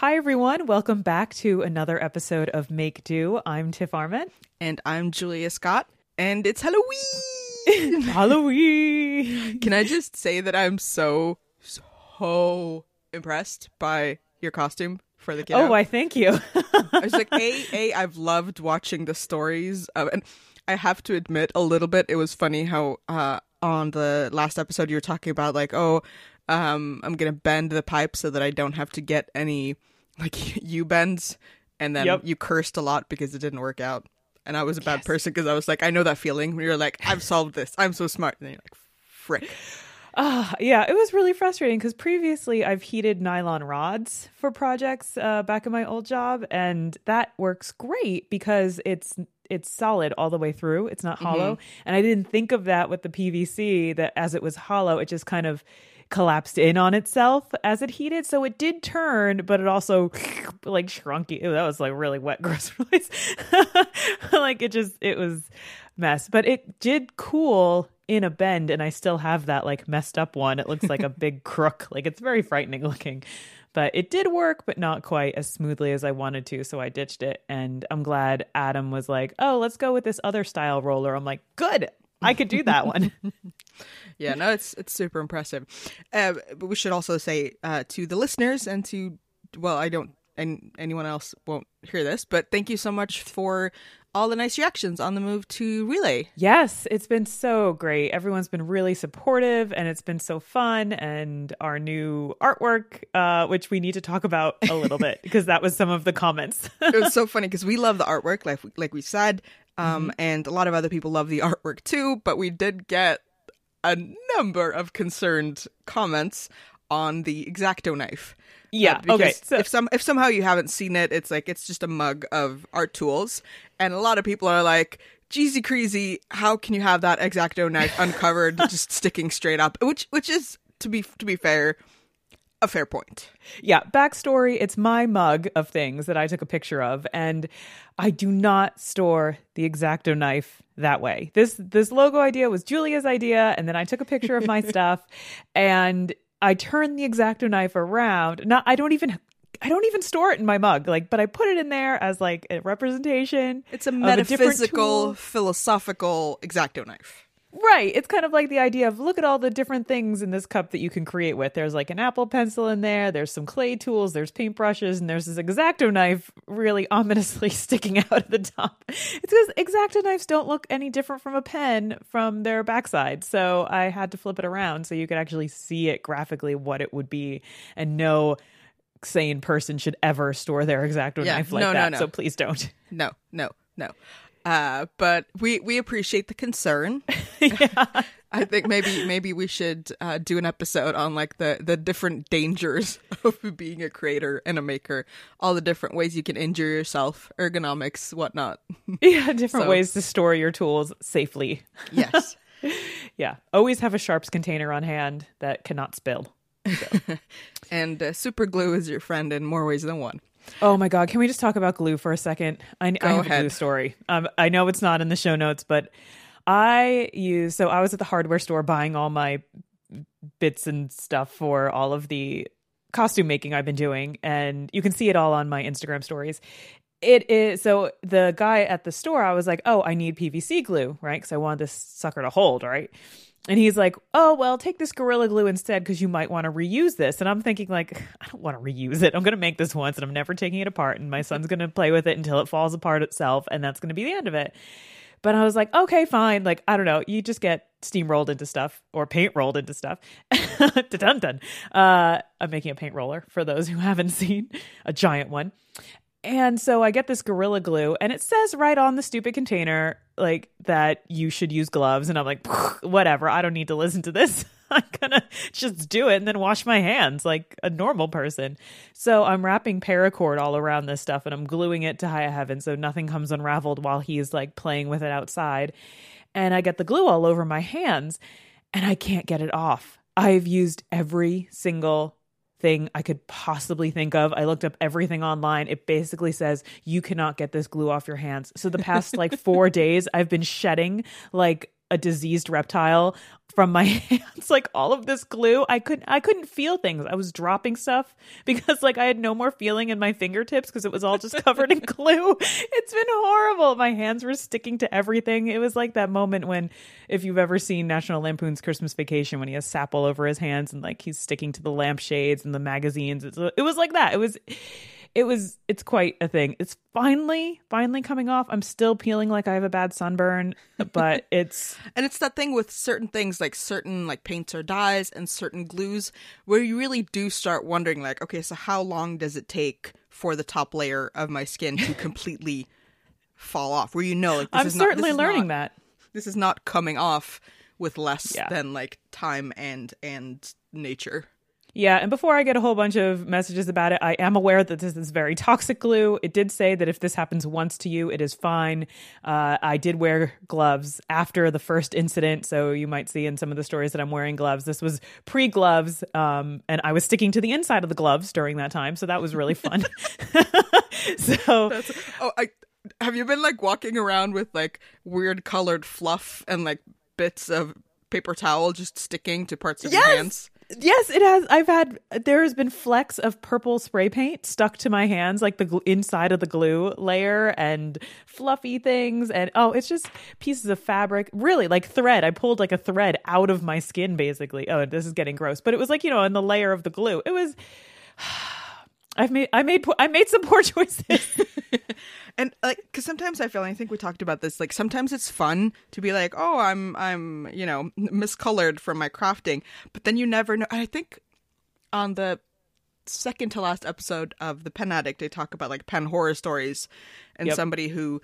Hi, everyone. Welcome back to another episode of Make Do. I'm Tiff Arment. And I'm Julia Scott. And it's Halloween! Halloween! Can I just say that I'm so, so impressed by your costume for the kiddo? Oh, I thank you. I was like, A, A, I've loved watching the stories. Of, and I have to admit, a little bit, it was funny how uh, on the last episode you were talking about, like, oh, um, I'm going to bend the pipe so that I don't have to get any like you bends, and then Yep. you cursed a lot because it didn't work out. And I was a bad Yes. person because I was like, I know that feeling when you're like, I've solved this, I'm so smart, and then you're like, frick. Ah, yeah, it was really frustrating because previously I've heated nylon rods for projects uh, back in my old job, and that works great because it's it's solid all the way through. It's not hollow, and I didn't think of that with the PVC that as it was hollow, it just kind of collapsed in on itself as it heated. So it did turn, but it also like shrunk. Ew, that was like really wet, gross noise. like it just it was mess, but it did cool in a bend, and I still have that like messed up one. It looks like a big crook. Like it's very frightening looking. But it did work, but not quite as smoothly as I wanted to. So I ditched it. And I'm glad Adam was like, oh, let's go with this other style roller. I'm like, good. I could do that one. Yeah, no, it's it's super impressive. Uh, but we should also say uh, to the listeners and to well, I don't and anyone else won't hear this, but thank you so much for all the nice reactions on the move to Relay. Yes, it's been so great. Everyone's been really supportive and it's been so fun. And our new artwork, uh, which we need to talk about a little bit because that was some of the comments. it was so funny because we love the artwork, like like we said, um, Mm-hmm. and a lot of other people love the artwork too. But we did get a number of concerned comments on the exacto knife. Yeah, Uh, because okay, so- if some if somehow you haven't seen it, it's like it's just a mug of art tools, and a lot of people are like. Jeezy crazy! How can you have that exacto knife uncovered, just sticking straight up? Which, which is to be to be fair, a fair point. yeah, backstory it's my mug of things that I took a picture of. And I do not store the exacto knife that way. This this logo idea was Julia's idea, and then I took a picture of my stuff and I turned the exacto knife around. Not I don't even I don't even store it in my mug, like, but I put it in there as like a representation. It's a of a metaphysical, philosophical exacto knife. Right. It's kind of like the idea of look at all the different things in this cup that you can create with. There's like an Apple pencil in there, there's some clay tools, there's paintbrushes, and there's this exacto knife really ominously sticking out at the top. It's because exacto knives don't look any different from a pen from their backside. So I had to flip it around so you could actually see it graphically what it would be and no sane person should ever store their exacto Yeah, knife like no, no, no. So please don't. No, no, no. Uh, but we we appreciate the concern. I think maybe maybe we should uh, do an episode on like the the different dangers of being a creator and a maker, all the different ways you can injure yourself, ergonomics, whatnot. Yeah, different So- ways to store your tools safely. yes. Yeah. Always have a sharps container on hand that cannot spill. And uh, super glue is your friend in more ways than one. Oh my God. Can we just talk about glue for a second? I, I have a glue story. Um, I know it's not in the show notes, but I use, so I was at the hardware store buying all my bits and stuff for all of the costume making I've been doing. And you can see it all on my Instagram stories. It is so the guy at the store, I was like, oh, I need PVC glue, right? Because I wanted this sucker to hold, right? And he's like, oh, well, take this Gorilla Glue instead because you might want to reuse this. And I'm thinking, like, I don't want to reuse it. I'm going to make this once and I'm never taking it apart. And my son's going to play with it until it falls apart itself. And that's going to be the end of it. But I was like, okay, fine. Like, I don't know. You just get steamrolled into stuff or paint rolled into stuff. dun dun. Uh, I'm making a paint roller for those who haven't seen a giant one. And so I get this Gorilla Glue, and it says right on the stupid container, like, that you should use gloves. And I'm like, whatever. I don't need to listen to this. I'm gonna just do it and then wash my hands like a normal person. So I'm wrapping paracord all around this stuff and I'm gluing it to high heaven so nothing comes unraveled while he's like playing with it outside. And I get the glue all over my hands and I can't get it off. I've used every single thing I could possibly think of. I looked up everything online. It basically says you cannot get this glue off your hands. So the past like 4 days I've been shedding like a diseased reptile from my hands like all of this glue. I couldn't i couldn't feel things. I was dropping stuff because like i had no more feeling in my fingertips because it was all just covered in glue. It's been horrible. My hands were sticking to everything. It was like that moment when if you've ever seen national lampoon's christmas vacation when he has sap all over his hands and like he's sticking to the lampshades and the magazines. It was like that. It was it was it's quite a thing. It's finally finally coming off. I'm still peeling like I have a bad sunburn, but it's and it's that thing with certain things like certain like paints or dyes and certain glues where you really do start wondering like, okay, so how long does it take for the top layer of my skin to completely fall off? Where you know like I'm certainly not, learning not, that. This is not coming off with less yeah. than like time and and nature. Yeah, and before I get a whole bunch of messages about it, I am aware that this is very toxic glue. It did say that if this happens once to you, it is fine. Uh, I did wear gloves after the first incident, so you might see in some of the stories that I'm wearing gloves. This was pre gloves, um, and I was sticking to the inside of the gloves during that time, so that was really fun. so, That's, oh, I have you been like walking around with like weird colored fluff and like bits of paper towel just sticking to parts of yes! your hands? Yes, it has. I've had there has been flecks of purple spray paint stuck to my hands, like the gl- inside of the glue layer, and fluffy things, and oh, it's just pieces of fabric, really like thread. I pulled like a thread out of my skin, basically. Oh, this is getting gross, but it was like you know, in the layer of the glue. It was. I've made I made I made some poor choices. and like because sometimes i feel i think we talked about this like sometimes it's fun to be like oh i'm i'm you know miscolored from my crafting. But then you never know i think on the second to last episode of the pen addict they talk about like pen horror stories and yep. somebody who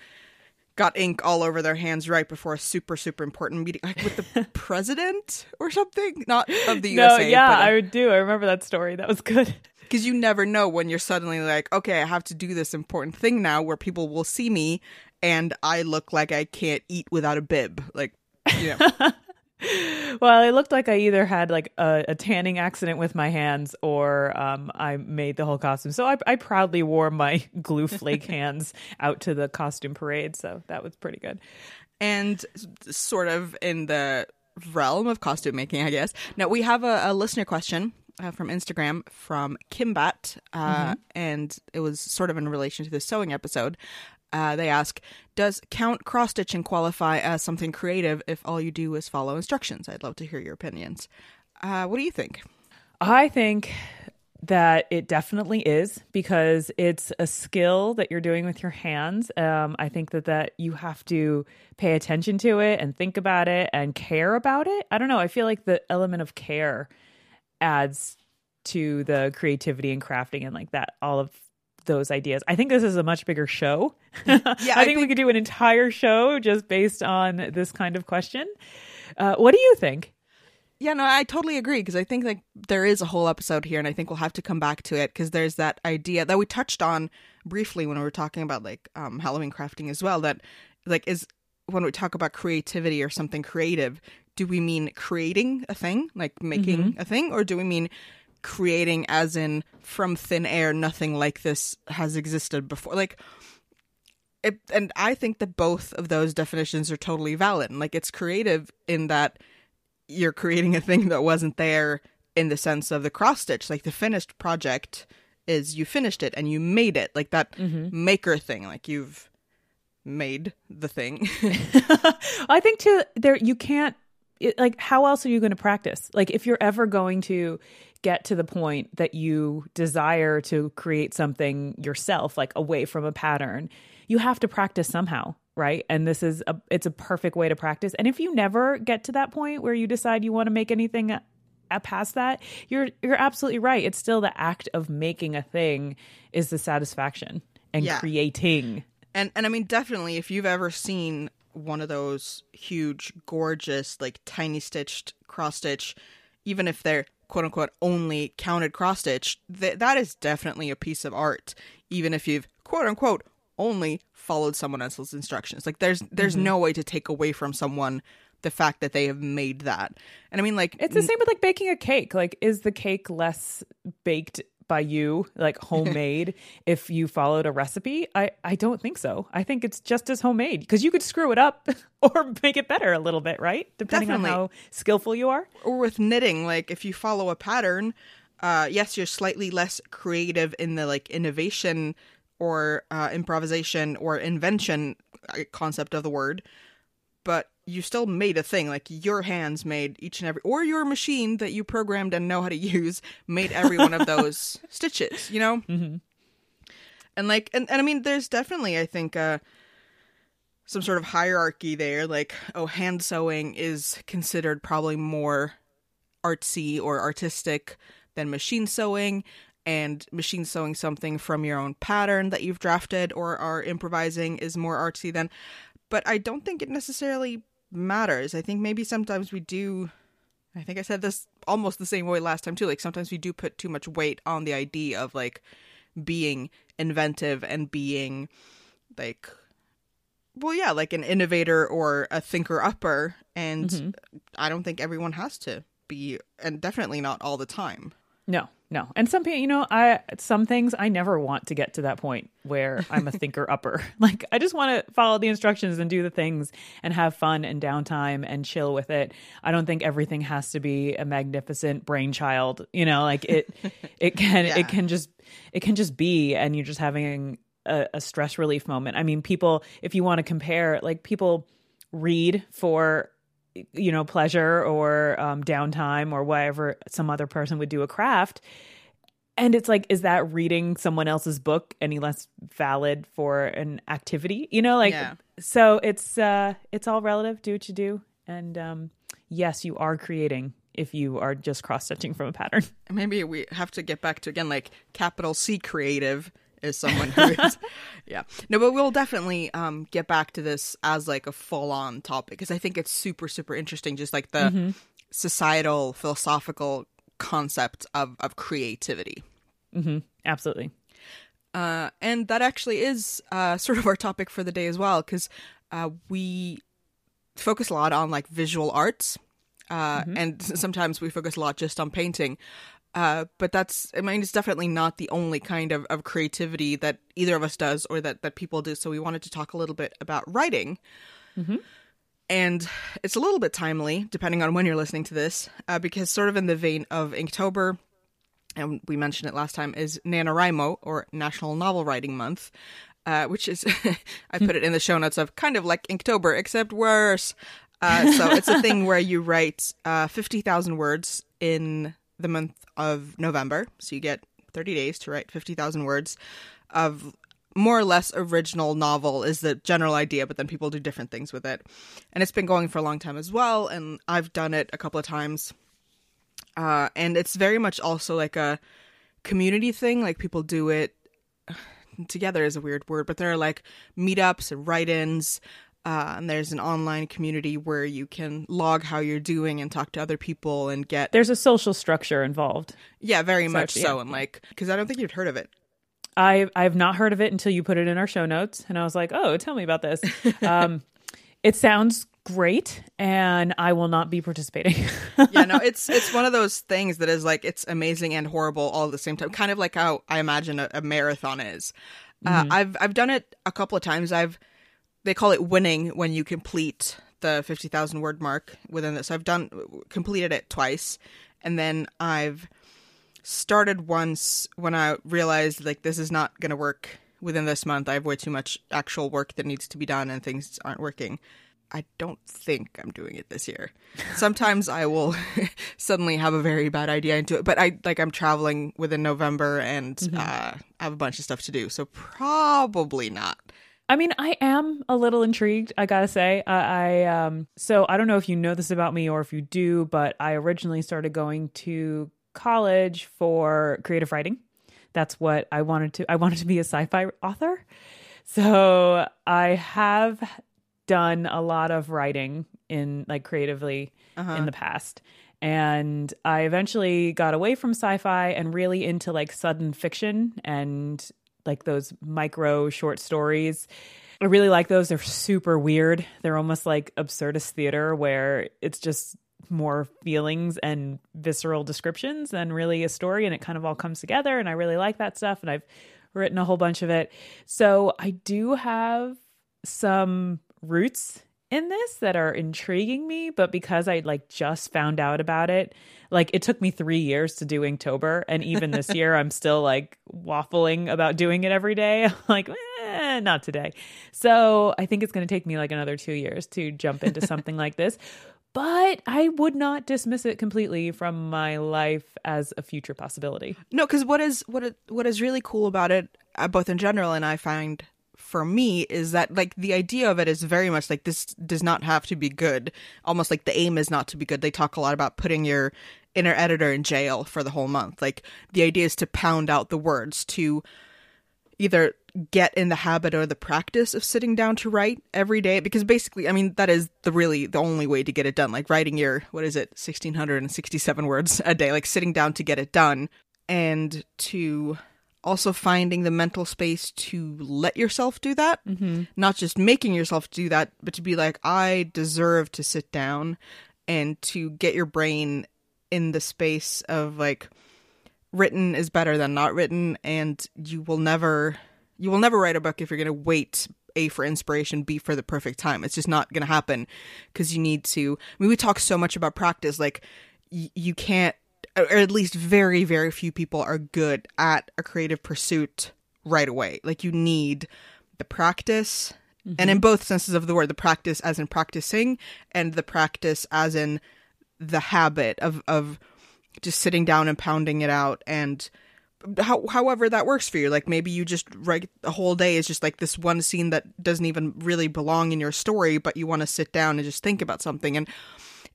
got ink all over their hands right before a super super important meeting like with the president or something? Not of the no, USA yeah uh, I would do. I remember that story. That was good because you never know when you're suddenly like, okay, I have to do this important thing now where people will see me and I look like I can't eat without a bib. Like, you know. well, it looked like I either had like a, a tanning accident with my hands or um, I made the whole costume. So I, I proudly wore my glue flake hands out to the costume parade. So that was pretty good. And sort of in the realm of costume making, I guess. Now we have a, a listener question uh, from Instagram from Kimbat, uh, mm-hmm. and it was sort of in relation to the sewing episode. Uh, they ask, does count cross stitching qualify as something creative if all you do is follow instructions? I'd love to hear your opinions. Uh, what do you think? I think that it definitely is because it's a skill that you're doing with your hands. Um, I think that that you have to pay attention to it and think about it and care about it. I don't know. I feel like the element of care adds to the creativity and crafting and like that all of those ideas. I think this is a much bigger show. yeah, I, I think, think, we could do an entire show just based on this kind of question. Uh, what do you think? Yeah, no, I totally agree because I think like there is a whole episode here, and I think we'll have to come back to it because there's that idea that we touched on briefly when we were talking about like um, Halloween crafting as well. That like is when we talk about creativity or something creative, do we mean creating a thing, like making mm-hmm. a thing, or do we mean creating as in from thin air, nothing like this has existed before? Like, it, and I think that both of those definitions are totally valid. And Like, it's creative in that you're creating a thing that wasn't there in the sense of the cross stitch. Like, the finished project is you finished it and you made it, like that mm-hmm. maker thing. Like, you've made the thing. I think too there you can't it, like how else are you going to practice? Like if you're ever going to get to the point that you desire to create something yourself like away from a pattern you have to practice somehow right? And this is a it's a perfect way to practice. And if you never get to that point where you decide you want to make anything past that you're you're absolutely right. It's still the act of making a thing is the satisfaction and yeah. creating. And and i mean definitely if you've ever seen one of those huge, gorgeous, like tiny stitched cross stitch, even if they're quote unquote only counted cross stitch, th- that is definitely a piece of art, even if you've quote unquote only followed someone else's instructions. Like there's there's mm-hmm. no way to take away from someone the fact that they have made that. And I mean like It's the same with like baking a cake. Like is the cake less baked by you, like homemade, if you followed a recipe? I, I don't think so. I think it's just as homemade because you could screw it up or make it better a little bit, right? Depending Definitely. on how skillful you are. Or with knitting, like if you follow a pattern, uh, yes, you're slightly less creative in the like innovation or uh, improvisation or invention uh, concept of the word, but you still made a thing. Like your hands made each and every, or your machine that you programmed and know how to use made every one of those stitches. You know, mm-hmm. and like, and, and I mean, there's definitely, I think, uh, some sort of hierarchy there. Like, oh, hand sewing is considered probably more artsy or artistic than machine sewing and machine sewing something from your own pattern that you've drafted or are improvising is more artsy than but I don't think it necessarily matters. I think maybe sometimes we do I think I said this almost the same way last time too. Like sometimes we do put too much weight on the idea of like being inventive and being like well yeah, like an innovator or a thinker upper and mm-hmm. I don't think everyone has to be and definitely not all the time. No, no. And some people, you know, I some things I never want to get to that point where I'm a thinker upper. Like I just want to follow the instructions and do the things and have fun and downtime and chill with it. I don't think everything has to be a magnificent brainchild, you know, like it it can yeah. it can just it can just be and you're just having a, a stress relief moment. I mean, people if you want to compare, like people read for you know pleasure or um, downtime or whatever some other person would do a craft. And it's like is that reading someone else's book any less valid for an activity? You know like yeah. so it's uh it's all relative do what you do. And um yes you are creating if you are just cross stitching from a pattern. Maybe we have to get back to again like capital c creative is someone who is yeah no but we'll definitely um get back to this as like a full-on topic because i think it's super super interesting just like the mm-hmm. societal philosophical concept of of creativity mm-hmm. absolutely uh and that actually is uh sort of our topic for the day as well because uh we focus a lot on like visual arts uh, mm-hmm. and sometimes we focus a lot just on painting. Uh, but that's, I mean, it's definitely not the only kind of, of creativity that either of us does or that, that people do. So we wanted to talk a little bit about writing. Mm-hmm. And it's a little bit timely, depending on when you're listening to this, uh, because sort of in the vein of Inktober, and we mentioned it last time, is NaNoWriMo, or National Novel Writing Month, uh, which is, I put it in the show notes of kind of like Inktober, except worse. Uh, so it's a thing where you write uh, 50,000 words in the month of November. So you get 30 days to write 50,000 words of more or less original novel is the general idea, but then people do different things with it. And it's been going for a long time as well, and I've done it a couple of times. Uh, and it's very much also like a community thing. Like people do it together is a weird word, but there are like meetups and write-ins uh, and there's an online community where you can log how you're doing and talk to other people and get. There's a social structure involved. Yeah, very so, much so. And like, because I don't think you'd heard of it. I I've not heard of it until you put it in our show notes, and I was like, oh, tell me about this. um, it sounds great, and I will not be participating. yeah, no, it's it's one of those things that is like it's amazing and horrible all at the same time. Kind of like how I imagine a, a marathon is. Uh, mm-hmm. I've I've done it a couple of times. I've they call it winning when you complete the 50,000 word mark within this. I've done completed it twice and then I've started once when I realized like this is not going to work within this month. I have way too much actual work that needs to be done and things aren't working. I don't think I'm doing it this year. Sometimes I will suddenly have a very bad idea into it, but I like I'm traveling within November and mm-hmm. uh, I have a bunch of stuff to do, so probably not. I mean, I am a little intrigued. I gotta say, I, I um, so I don't know if you know this about me or if you do, but I originally started going to college for creative writing. That's what I wanted to. I wanted to be a sci-fi author. So I have done a lot of writing in like creatively uh-huh. in the past. And I eventually got away from sci fi and really into like sudden fiction and like those micro short stories. I really like those. They're super weird. They're almost like absurdist theater where it's just more feelings and visceral descriptions than really a story and it kind of all comes together and I really like that stuff and I've written a whole bunch of it. So I do have some roots in this that are intriguing me, but because I like just found out about it, like it took me three years to do Inktober, and even this year I'm still like waffling about doing it every day. Like, eh, not today. So I think it's going to take me like another two years to jump into something like this. But I would not dismiss it completely from my life as a future possibility. No, because what is what it, what is really cool about it, uh, both in general and I find for me is that like the idea of it is very much like this does not have to be good. Almost like the aim is not to be good. They talk a lot about putting your inner editor in jail for the whole month. Like the idea is to pound out the words to either get in the habit or the practice of sitting down to write every day because basically i mean that is the really the only way to get it done like writing your what is it 1667 words a day like sitting down to get it done and to also finding the mental space to let yourself do that. Mm-hmm. not just making yourself do that but to be like i deserve to sit down and to get your brain in the space of like written is better than not written and you will never you will never write a book if you're going to wait a for inspiration b for the perfect time. It's just not going to happen because you need to. I mean we talk so much about practice like y- you can't or at least very very few people are good at a creative pursuit right away. Like you need the practice mm-hmm. and in both senses of the word the practice as in practicing and the practice as in the habit of of just sitting down and pounding it out and how, however that works for you. Like maybe you just write the whole day is just like this one scene that doesn't even really belong in your story but you want to sit down and just think about something. And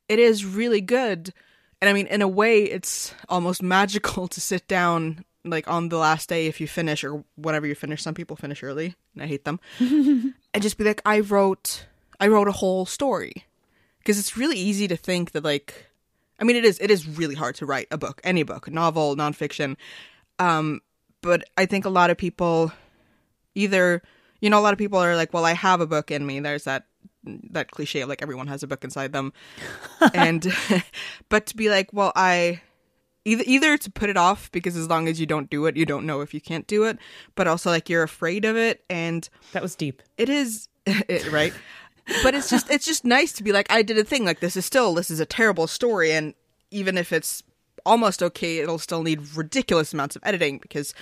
it is really good and i mean in a way it's almost magical to sit down like on the last day if you finish or whenever you finish some people finish early and i hate them and just be like i wrote i wrote a whole story because it's really easy to think that like I mean, it is it is really hard to write a book, any book, novel, nonfiction. Um, but I think a lot of people either, you know, a lot of people are like, "Well, I have a book in me." There's that that cliche of like everyone has a book inside them, and but to be like, "Well, I." Either, either to put it off because as long as you don't do it, you don't know if you can't do it, but also like you're afraid of it, and that was deep. It is, it, right? but it's just it's just nice to be like I did a thing like this is still this is a terrible story and even if it's almost okay it'll still need ridiculous amounts of editing because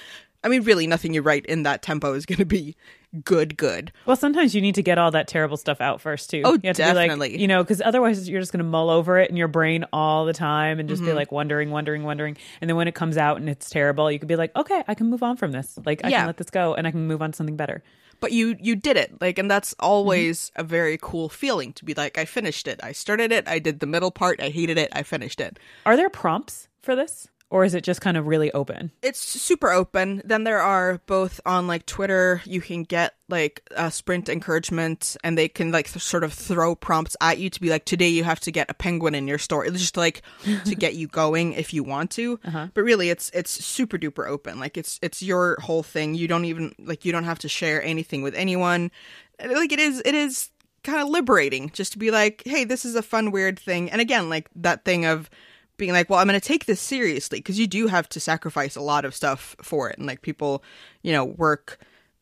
I mean really nothing you write in that tempo is going to be good good. Well, sometimes you need to get all that terrible stuff out first too. Oh, you have definitely. To be like, you know, because otherwise you're just going to mull over it in your brain all the time and just mm-hmm. be like wondering, wondering, wondering. And then when it comes out and it's terrible, you could be like, okay, I can move on from this. Like I yeah. can let this go and I can move on to something better but you you did it like and that's always mm-hmm. a very cool feeling to be like i finished it i started it i did the middle part i hated it i finished it are there prompts for this or is it just kind of really open? It's super open. Then there are both on like Twitter, you can get like a sprint encouragement and they can like th- sort of throw prompts at you to be like, today you have to get a penguin in your story. It's just like to get you going if you want to. Uh-huh. But really it's, it's super duper open. Like it's, it's your whole thing. You don't even, like, you don't have to share anything with anyone. Like it is, it is kind of liberating just to be like, hey, this is a fun, weird thing. And again, like that thing of, being like, well, I'm going to take this seriously because you do have to sacrifice a lot of stuff for it. And like people, you know, work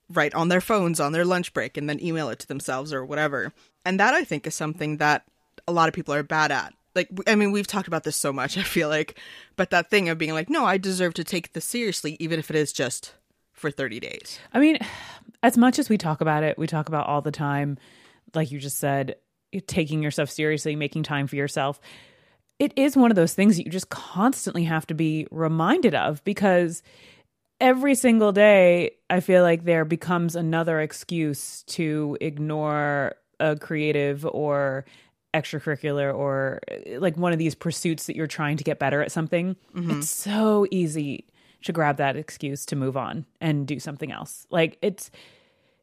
right on their phones on their lunch break and then email it to themselves or whatever. And that I think is something that a lot of people are bad at. Like, I mean, we've talked about this so much, I feel like, but that thing of being like, no, I deserve to take this seriously, even if it is just for 30 days. I mean, as much as we talk about it, we talk about all the time, like you just said, taking yourself seriously, making time for yourself it is one of those things that you just constantly have to be reminded of because every single day I feel like there becomes another excuse to ignore a creative or extracurricular or like one of these pursuits that you're trying to get better at something. Mm-hmm. It's so easy to grab that excuse to move on and do something else. Like it's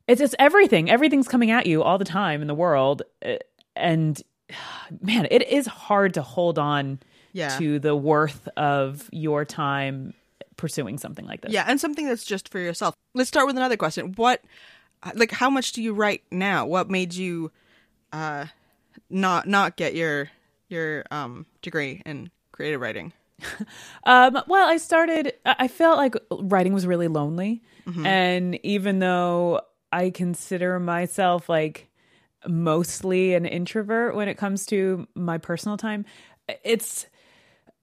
it's it's everything. Everything's coming at you all the time in the world eh, and man, it is hard to hold on yeah. to the worth of your time pursuing something like this. Yeah, and something that's just for yourself. Let's start with another question. What like how much do you write now? What made you uh not not get your your um degree in creative writing? um, well, I started. I felt like writing was really lonely, mm-hmm. and even though I consider myself like mostly an introvert when it comes to my personal time, it's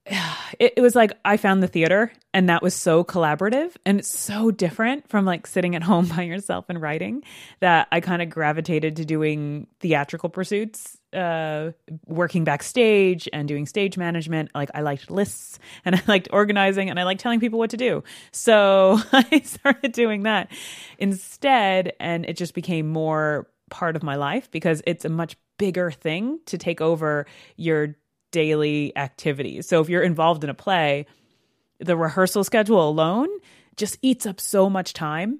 it, was like I found the theater and that was so collaborative and it's so different from like sitting at home by yourself and writing that I kind of gravitated to doing theatrical pursuits, uh, working backstage and doing stage management. Like I liked lists and I liked organizing and I liked telling people what to do. So I started doing that instead and it just became more part of my life because it's a much bigger thing to take over your daily activities. So if you're involved in a play, the rehearsal schedule alone just eats up so much time.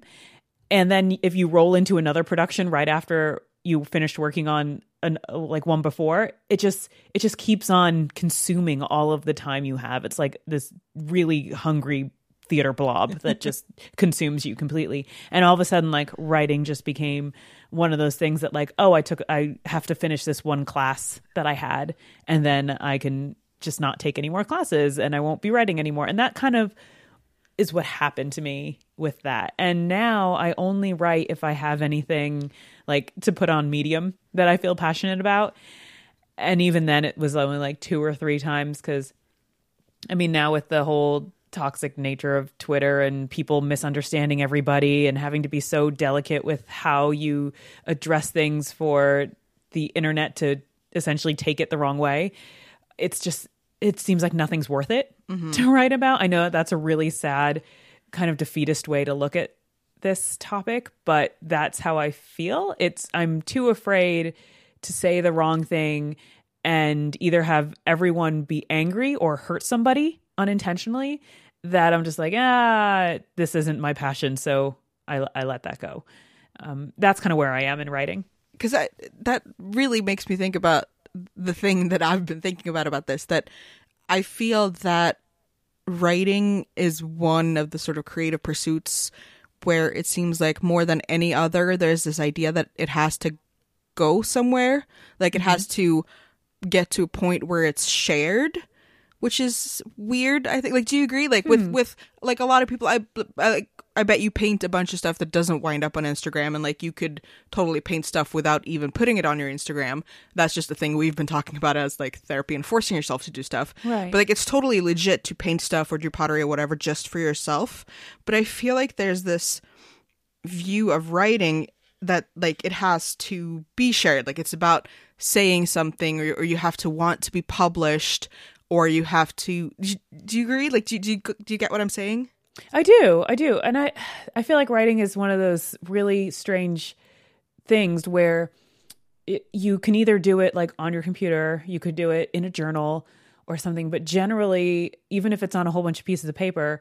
And then if you roll into another production right after you finished working on an like one before, it just it just keeps on consuming all of the time you have. It's like this really hungry theater blob that just consumes you completely. And all of a sudden like writing just became one of those things that like, oh, I took I have to finish this one class that I had and then I can just not take any more classes and I won't be writing anymore. And that kind of is what happened to me with that. And now I only write if I have anything like to put on Medium that I feel passionate about. And even then it was only like two or three times cuz I mean now with the whole toxic nature of Twitter and people misunderstanding everybody and having to be so delicate with how you address things for the internet to essentially take it the wrong way. It's just it seems like nothing's worth it mm-hmm. to write about. I know that's a really sad kind of defeatist way to look at this topic, but that's how I feel. It's I'm too afraid to say the wrong thing and either have everyone be angry or hurt somebody unintentionally that I'm just like, ah, this isn't my passion, so I I let that go. Um, that's kind of where I am in writing. Because that that really makes me think about the thing that I've been thinking about about this. That I feel that writing is one of the sort of creative pursuits where it seems like more than any other, there's this idea that it has to go somewhere, like it mm-hmm. has to get to a point where it's shared which is weird. I think. Like, do you agree? Like with hmm. with like a lot of people, I, I I bet you paint a bunch of stuff that doesn't wind up on Instagram, and like you could totally paint stuff without even putting it on your Instagram. That's just the thing we've been talking about as like therapy and forcing yourself to do stuff. Right. But like it's totally legit to paint stuff or do pottery or whatever just for yourself. But I feel like there's this view of writing that like it has to be shared. Like it's about saying something or, or you have to want to be published or you have to do you agree? Like do, do, you, do you get what i'm saying? I do i do. And i i feel like writing is one of those really strange things where it, you can either do it like on your computer you could do it in a journal or something but generally even if it's on a whole bunch of pieces of paper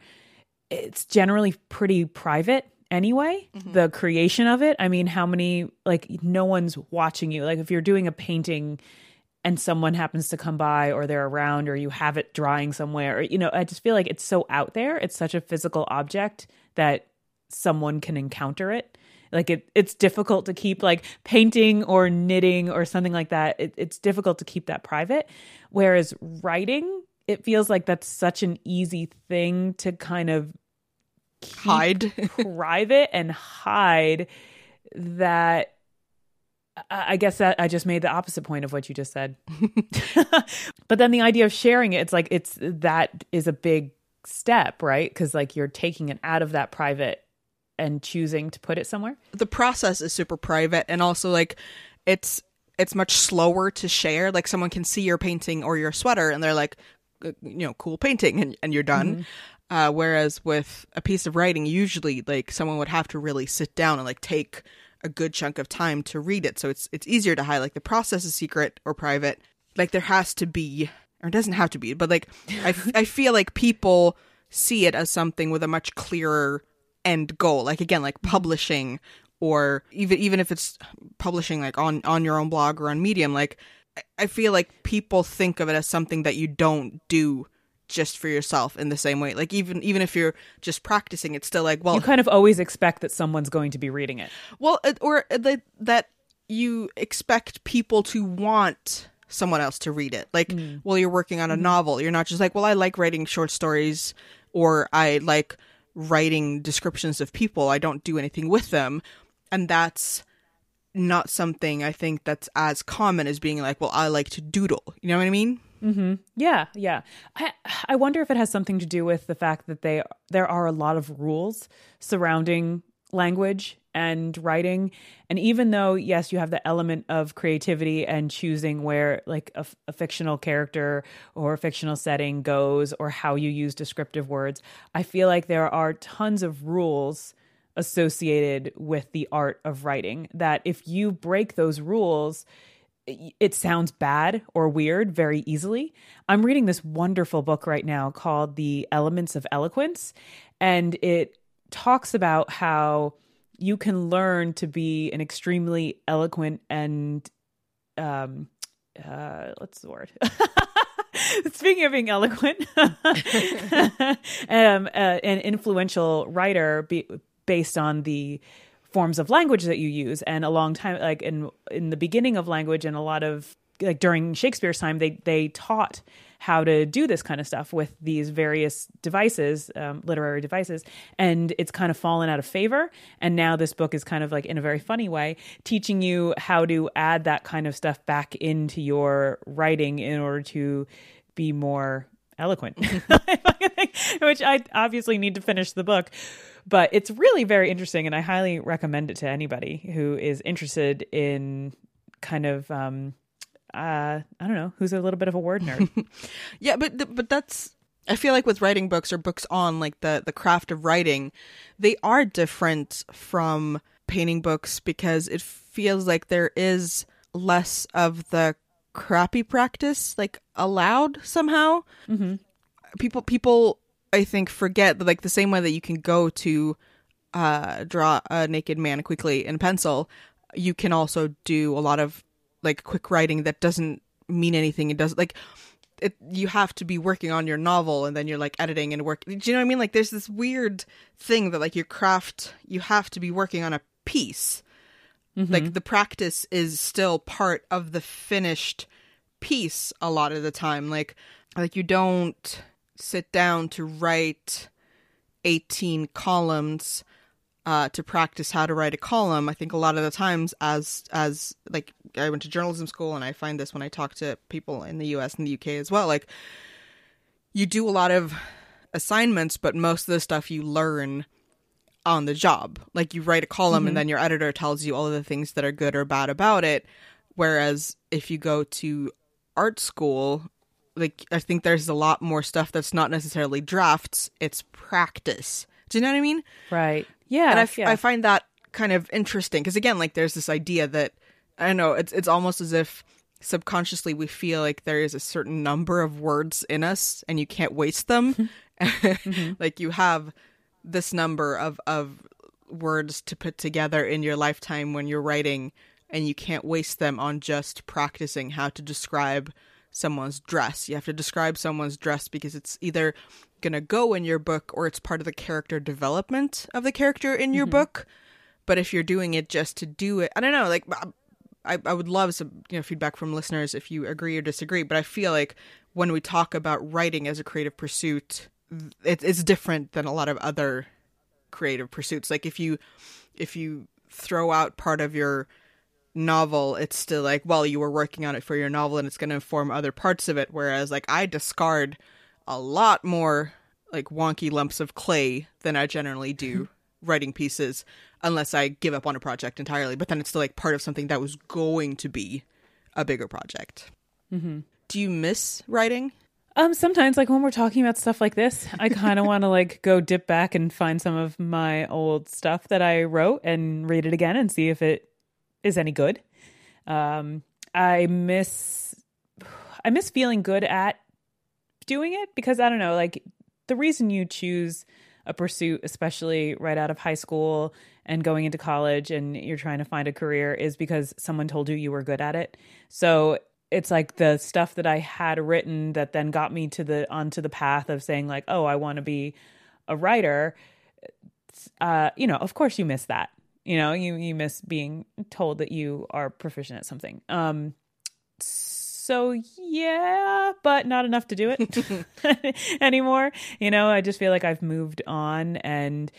it's generally pretty private anyway mm-hmm. the creation of it. I mean how many like no one's watching you. Like if you're doing a painting and someone happens to come by or they're around or you have it drying somewhere or, you know i just feel like it's so out there. It's such a physical object that someone can encounter it. Like it it's difficult to keep like painting or knitting or something like that. It, it's difficult to keep that private. Whereas writing it feels like that's such an easy thing to kind of hide. private and hide that I guess that I just made the opposite point of what you just said. but then the idea of sharing it, it's like it's that is a big step, right? Because like you're taking it out of that private and choosing to put it somewhere. The process is super private, and also like it's it's much slower to share. Like someone can see your painting or your sweater, and they're like, you know, cool painting, and and you're done. Mm-hmm. Uh, whereas with a piece of writing, usually like someone would have to really sit down and like take a good chunk of time to read it. So it's it's easier to hide. Like the process is secret or private. Like there has to be, or it doesn't have to be, but like I, I feel like people see it as something with a much clearer end goal. Like again, like publishing or even even if it's publishing like on on your own blog or on Medium, like I feel like people think of it as something that you don't do just for yourself in the same way. Like even even if you're just practicing, it's still like well, you kind of always expect that someone's going to be reading it. Well, or that that you expect people to want someone else to read it. Like mm. while you're working on a mm-hmm. novel, you're not just like, well, I like writing short stories or I like writing descriptions of people. I don't do anything with them. And that's not something I think that's as common as being like, well, I like to doodle. You know what I mean? Mm-hmm. Yeah, yeah. I I wonder if it has something to do with the fact that they there are a lot of rules surrounding language and writing, and even though yes, you have the element of creativity and choosing where like a, a fictional character or a fictional setting goes or how you use descriptive words, I feel like there are tons of rules associated with the art of writing that if you break those rules it sounds bad or weird very easily. I'm reading this wonderful book right now called The Elements of Eloquence, and it talks about how you can learn to be an extremely eloquent and um uh what's the word Speaking of being eloquent, um, uh, an influential writer be, based on the forms of language that you use and a long time like in in the beginning of language and a lot of like during Shakespeare's time they they taught how to do this kind of stuff with these various devices um, literary devices and it's kind of fallen out of favor. And now this book is kind of like in a very funny way teaching you how to add that kind of stuff back into your writing in order to be more eloquent which i obviously need to finish the book but it's really very interesting, and I highly recommend it to anybody who is interested in kind of um, uh, I don't know, who's a little bit of a word nerd. yeah, but but that's I feel like with writing books or books on like the the craft of writing, they are different from painting books because it feels like there is less of the crappy practice like allowed somehow. Mm-hmm. People people I think forget that like the same way that you can go to uh draw a naked man quickly in pencil, you can also do a lot of like quick writing that doesn't mean anything. It doesn't like it, you have to be working on your novel and then you're like editing and work. Do you know what I mean? Like there's this weird thing that like your craft, you have to be working on a piece. Mm-hmm. Like the practice is still part of the finished piece a lot of the time. Like like you don't sit down to write 18 columns uh, to practice how to write a column. I think a lot of the times, as as like I went to journalism school, and I find this when I talk to people in the U.S. and the U.K. as well. Like you do a lot of assignments, but most of the stuff you learn on the job. Like you write a column, mm-hmm. and then your editor tells you all of the things that are good or bad about it. Whereas if you go to art school like I think there's a lot more stuff that's not necessarily drafts, it's practice. Do you know what I mean? Right. Yeah. And I, f- yeah. I find that kind of interesting because again, like there's this idea that I don't know, it's it's almost as if subconsciously we feel like there is a certain number of words in us and you can't waste them. mm-hmm. like you have this number of of words to put together in your lifetime when you're writing and you can't waste them on just practicing how to describe someone's dress. You have to describe someone's dress because it's either going to go in your book or it's part of the character development of the character in your mm-hmm. book. But if you're doing it just to do it, I don't know, like I, I would love some you know feedback from listeners if you agree or disagree. But I feel like when we talk about writing as a creative pursuit, it, it's different than a lot of other creative pursuits. Like if you if you throw out part of your novel, it's still like, well, you were working on it for your novel and it's going to inform other parts of it. Whereas, like, I discard a lot more like wonky lumps of clay than I generally do writing pieces unless I give up on a project entirely. But then it's still like part of something that was going to be a bigger project. Mm-hmm. Do you miss writing? Um, sometimes, like when we're talking about stuff like this, I kind of want to like go dip back and find some of my old stuff that I wrote and read it again and see if it is any good. Um, I miss I miss feeling good at doing it because I don't know, like the reason you choose a pursuit, especially right out of high school and going into college and you're trying to find a career is because someone told you you were good at it. So it's like the stuff that I had written that then got me to the onto the path of saying like, oh, I want to be a writer. Uh, you know, of course you miss that you know you you miss being told that you are proficient at something um So yeah, but not enough to do it anymore. You know, I just feel like I've moved on and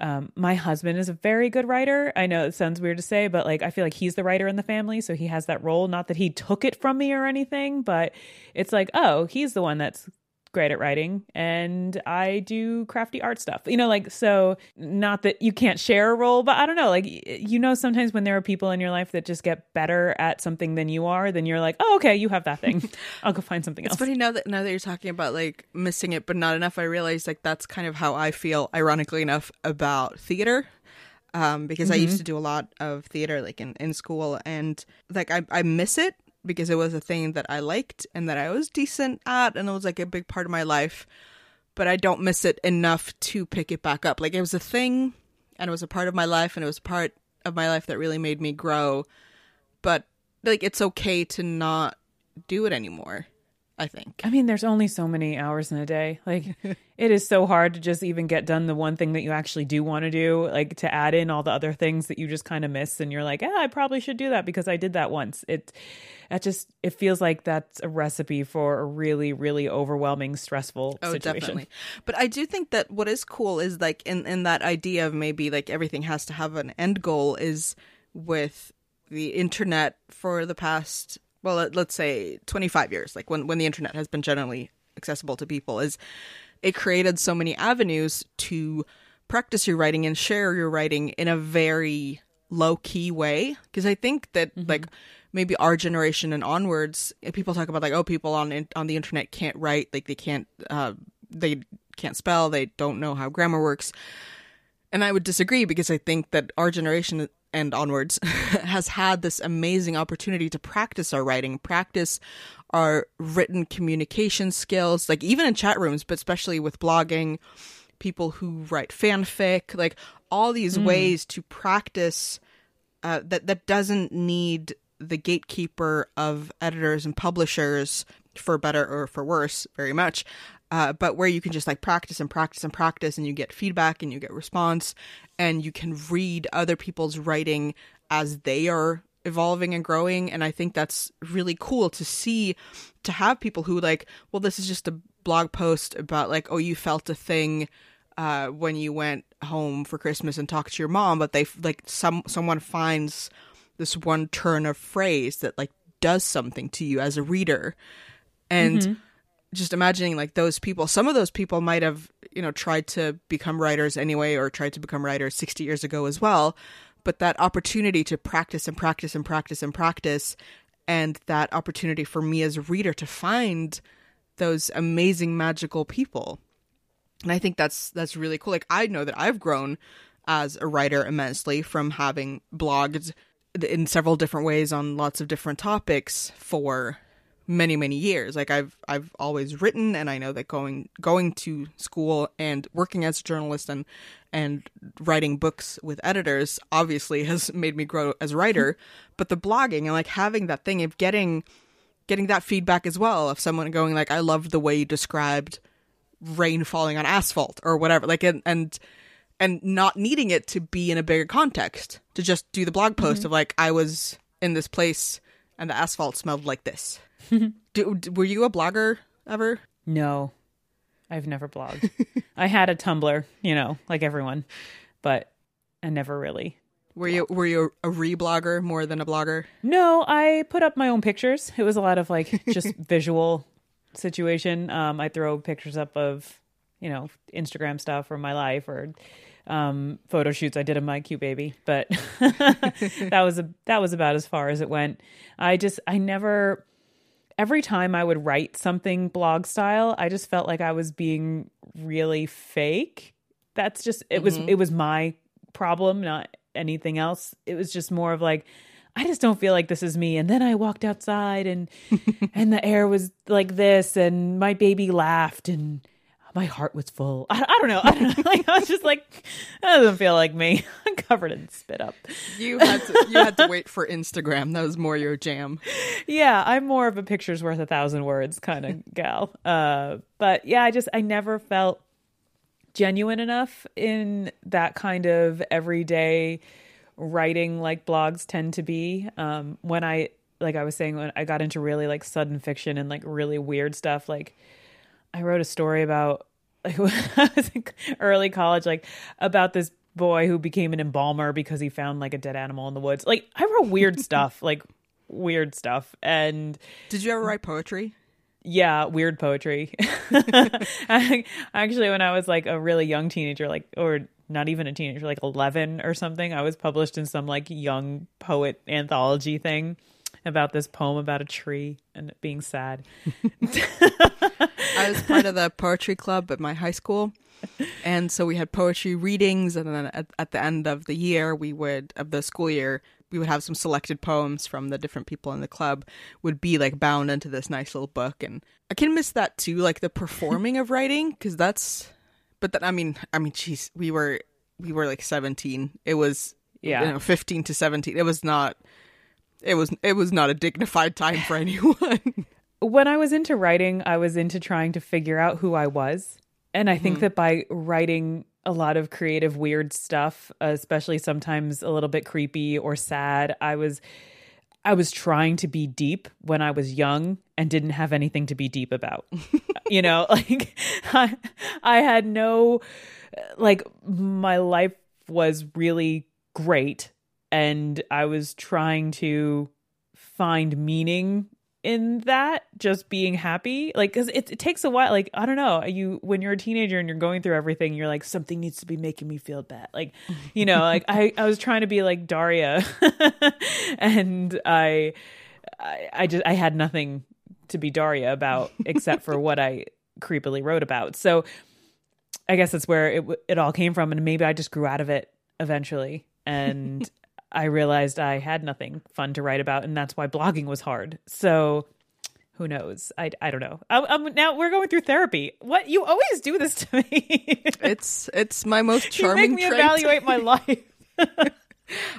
um, my husband is a very good writer. I know it sounds weird to say, but like I feel like he's the writer in the family, so he has that role. Not that he took it from me or anything, but it's like, oh, he's the one that's great at writing and I do crafty art stuff. You know, like, so not that you can't share a role, but I don't know. Like, you know, sometimes when there are people in your life that just get better at something than you are, then you're like, oh, okay, you have that thing. I'll go find something it's else. funny now that now that you're talking about like missing it, but not enough. I realize like that's kind of how I feel, ironically enough, about theater. Um, because mm-hmm. I used mm-hmm. to do a lot of theater like in, in school and like I, I miss it because it was a thing that I liked and that I was decent at and it was like a big part of my life. But I don't miss it enough to pick it back up. Like it was a thing and it was a part of my life and it was part of my life that really made me grow. But like it's okay to not do it anymore. I think. I mean, there's only so many hours in a day. Like, it is so hard to just even get done the one thing that you actually do want to do, like to add in all the other things that you just kind of miss. And you're like, yeah, I probably should do that because I did that once. It, that just, it feels like that's a recipe for a really, really overwhelming, stressful oh, situation. Definitely. But I do think that what is cool is like in, in that idea of maybe like everything has to have an end goal is with the internet for the past well let's say 25 years like when when the internet has been generally accessible to people is it created so many avenues to practice your writing and share your writing in a very low key way because i think that mm-hmm. like maybe our generation and onwards people talk about like oh people on on the internet can't write like they can't uh, they can't spell they don't know how grammar works and i would disagree because i think that our generation and onwards has had this amazing opportunity to practice our writing, practice our written communication skills, like even in chat rooms, but especially with blogging, people who write fanfic, like all these mm. ways to practice uh, that that doesn't need the gatekeeper of editors and publishers for better or for worse very much uh, but where you can just like practice and practice and practice and you get feedback and you get response and you can read other people's writing as they are evolving and growing. And i think that's really cool to see to have people who like well this is just a blog post about like oh you felt a thing uh, when you went home for christmas and talked to your mom but they like some someone finds this one turn of phrase that like does something to you as a reader. And mm-hmm just imagining like those people some of those people might have you know tried to become writers anyway or tried to become writers 60 years ago as well. But that opportunity to practice and practice and practice and practice and that opportunity for me as a reader to find those amazing magical people. And i think that's that's really cool. Like i know that i've grown as a writer immensely from having blogged in several different ways on lots of different topics for many many years. Like i've i've always written and i know that going going to school and working as a journalist and and writing books with editors obviously has made me grow as a writer. But the blogging and like having that thing of getting getting that feedback as well of someone going like i love the way you described rain falling on asphalt or whatever. Like and and and not needing it to be in a bigger context to just do the blog post mm-hmm. of like i was in this place and the asphalt smelled like this Do, were you a blogger ever? No, I've never blogged. I had a Tumblr, you know, like everyone, but I never really. Were you were you a reblogger more than a blogger? No, I put up my own pictures. It was a lot of like just visual situation. Um, I throw pictures up of you know Instagram stuff or my life or um, photo shoots I did of my cute baby, but that was a that was about as far as it went. I just I never every time I would write something blog style, I just felt like I was being really fake. That's just it mm-hmm. was it was my problem, not anything else. It was just more of like I just don't feel like this is me. And then I walked outside and and the air was like this and my baby laughed and my heart was full. I, I don't know. I don't know. Like I was just like, that doesn't feel like me. I'm covered in spit up. You had to you had to wait for Instagram. That was more your jam. Yeah, I'm more of a picture's worth a thousand words kind of gal. Uh, but yeah, I just I never felt genuine enough in that kind of everyday writing like blogs tend to be. Um, when I like I was saying when I got into really like sudden fiction and like really weird stuff, like I wrote a story about like when I was in early college, like about this boy who became an embalmer because he found like a dead animal in the woods. Like I wrote weird stuff, like weird stuff. And did you ever write poetry? Yeah, weird poetry. Actually, when I was like a really young teenager, like or not even a teenager, like 11 or something, I was published in some like young poet anthology thing about this poem about a tree and being sad. I was part of the poetry club at my high school. And so we had poetry readings, and then at, at the end of the year, we would, of the school year, we would have some selected poems from the different people in the club would be like bound into this nice little book and i can miss that too like the performing of writing because that's but then i mean i mean geez we were we were like 17 it was yeah you know 15 to 17 it was not it was it was not a dignified time for anyone. When i was into writing i was into trying to figure out who i was. And i think mm-hmm. that by writing a lot of creative weird stuff especially sometimes a little bit creepy or sad i was i was trying to be deep when i was young and didn't have anything to be deep about. You know like I, I had no like my life was really great and i was trying to find meaning in that just being happy. Like because it, it takes a while. Like i don't know. You when you're a teenager and you're going through everything you're like something needs to be making me feel bad. Like you know like i i was trying to be like daria and I, I i just i had nothing to be daria about except for what i creepily wrote about. So i guess that's where it it all came from. And maybe i just grew out of it eventually. And I realized I had nothing fun to write about, and that's why blogging was hard. So who knows? I, I don't know. I, I'm, now we're going through therapy. What you always do this to me? it's it's my most charming. You make me trait. evaluate my life.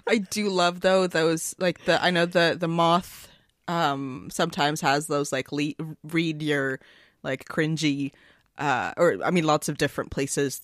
I do love though those like the I know the the moth um sometimes has those like le- read your like cringy uh, or I mean, lots of different places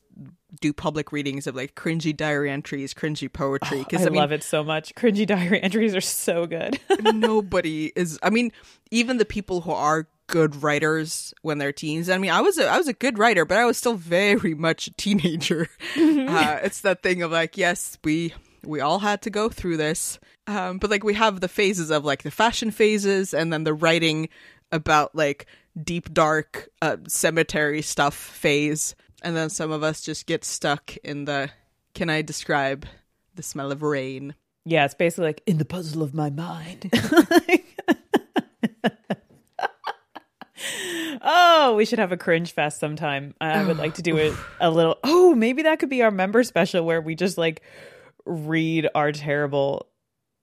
do public readings of like cringy diary entries, cringy poetry. Because oh, I, I mean, love it so much. Cringy diary entries are so good. nobody is. I mean, even the people who are good writers when they're teens. I mean, I was a, I was a good writer, but I was still very much a teenager. uh, it's that thing of like, yes, we we all had to go through this. Um, but like we have the phases of like the fashion phases and then the writing about like deep dark uh, cemetery stuff phase. And then some of us just get stuck in the can i describe the smell of rain? Yeah it's basically like in the puzzle of my mind. Oh we should have a cringe fest sometime. I would like to do it a little oh maybe that could be our member special where we just like read our terrible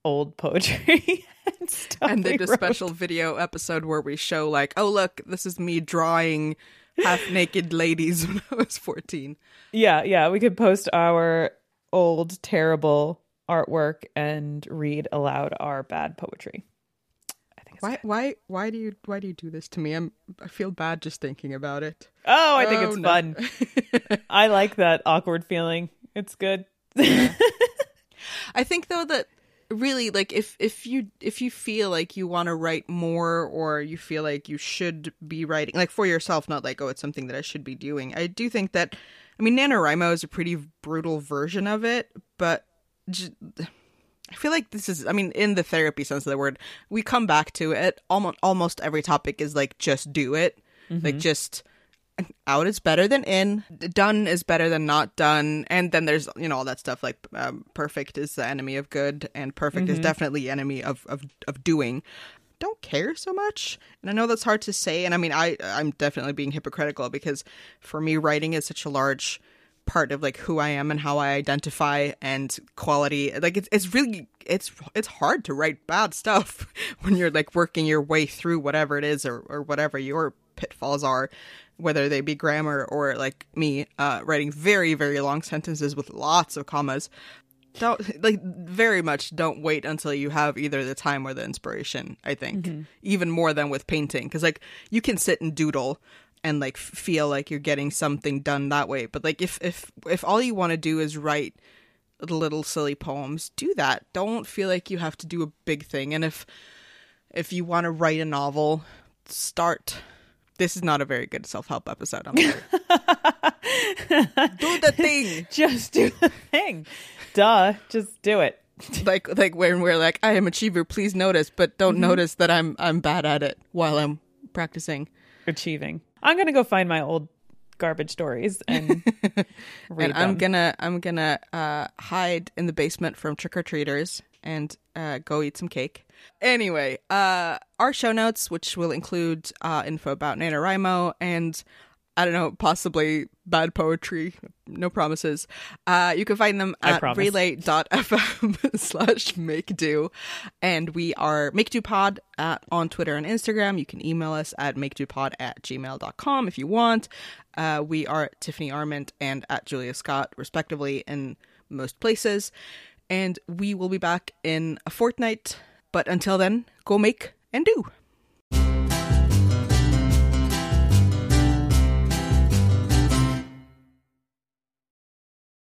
old poetry and, and they did a special video episode where we show like, oh look, this is me drawing half naked ladies when I was fourteen. Yeah, yeah, we could post our old terrible artwork and read aloud our bad poetry. I think why good. why why do you why do you do this to me? I'm I feel bad just thinking about it. Oh, I think oh, it's no. fun. I like that awkward feeling. It's good. Yeah. I think though that really like if if you if you feel like you want to write more or you feel like you should be writing like for yourself not like oh it's something that i should be doing i do think that i mean nanowrimo is a pretty brutal version of it but just, i feel like this is i mean in the therapy sense of the word we come back to it almost almost every topic is like just do it mm-hmm. like just out is better than in done is better than not done and then there's you know all that stuff like um, perfect is the enemy of good and perfect mm-hmm. is definitely enemy of, of of doing don't care so much and i know that's hard to say and i mean i i'm definitely being hypocritical because for me writing is such a large part of like who i am and how i identify and quality like it's, it's really it's it's hard to write bad stuff when you're like working your way through whatever it is or, or whatever your pitfalls are whether they be grammar or like me uh, writing very very long sentences with lots of commas don't like very much don't wait until you have either the time or the inspiration i think mm-hmm. even more than with painting because like you can sit and doodle and like feel like you're getting something done that way but like if if if all you want to do is write little silly poems do that don't feel like you have to do a big thing and if if you want to write a novel, start. This is not a very good self help episode. I'm sorry. do the thing. Just do the thing. Duh. Just do it. like like when we're like, I am achiever, please notice, but don't notice that I'm I'm bad at it while I'm practicing. Achieving. I'm gonna go find my old garbage stories and read and I'm them. gonna I'm gonna uh, hide in the basement from trick or treaters and uh, go eat some cake. Anyway, uh, our show notes, which will include uh, info about NaNoWriMo and I don't know, possibly bad poetry, no promises. Uh, you can find them at relay.fm slash make do. And we are make do pod at, on Twitter and Instagram. You can email us at make do pod at gmail.com if you want. Uh, we are at Tiffany Arment and at Julia Scott, respectively, in most places. And we will be back in a fortnight. But until then, go make and do.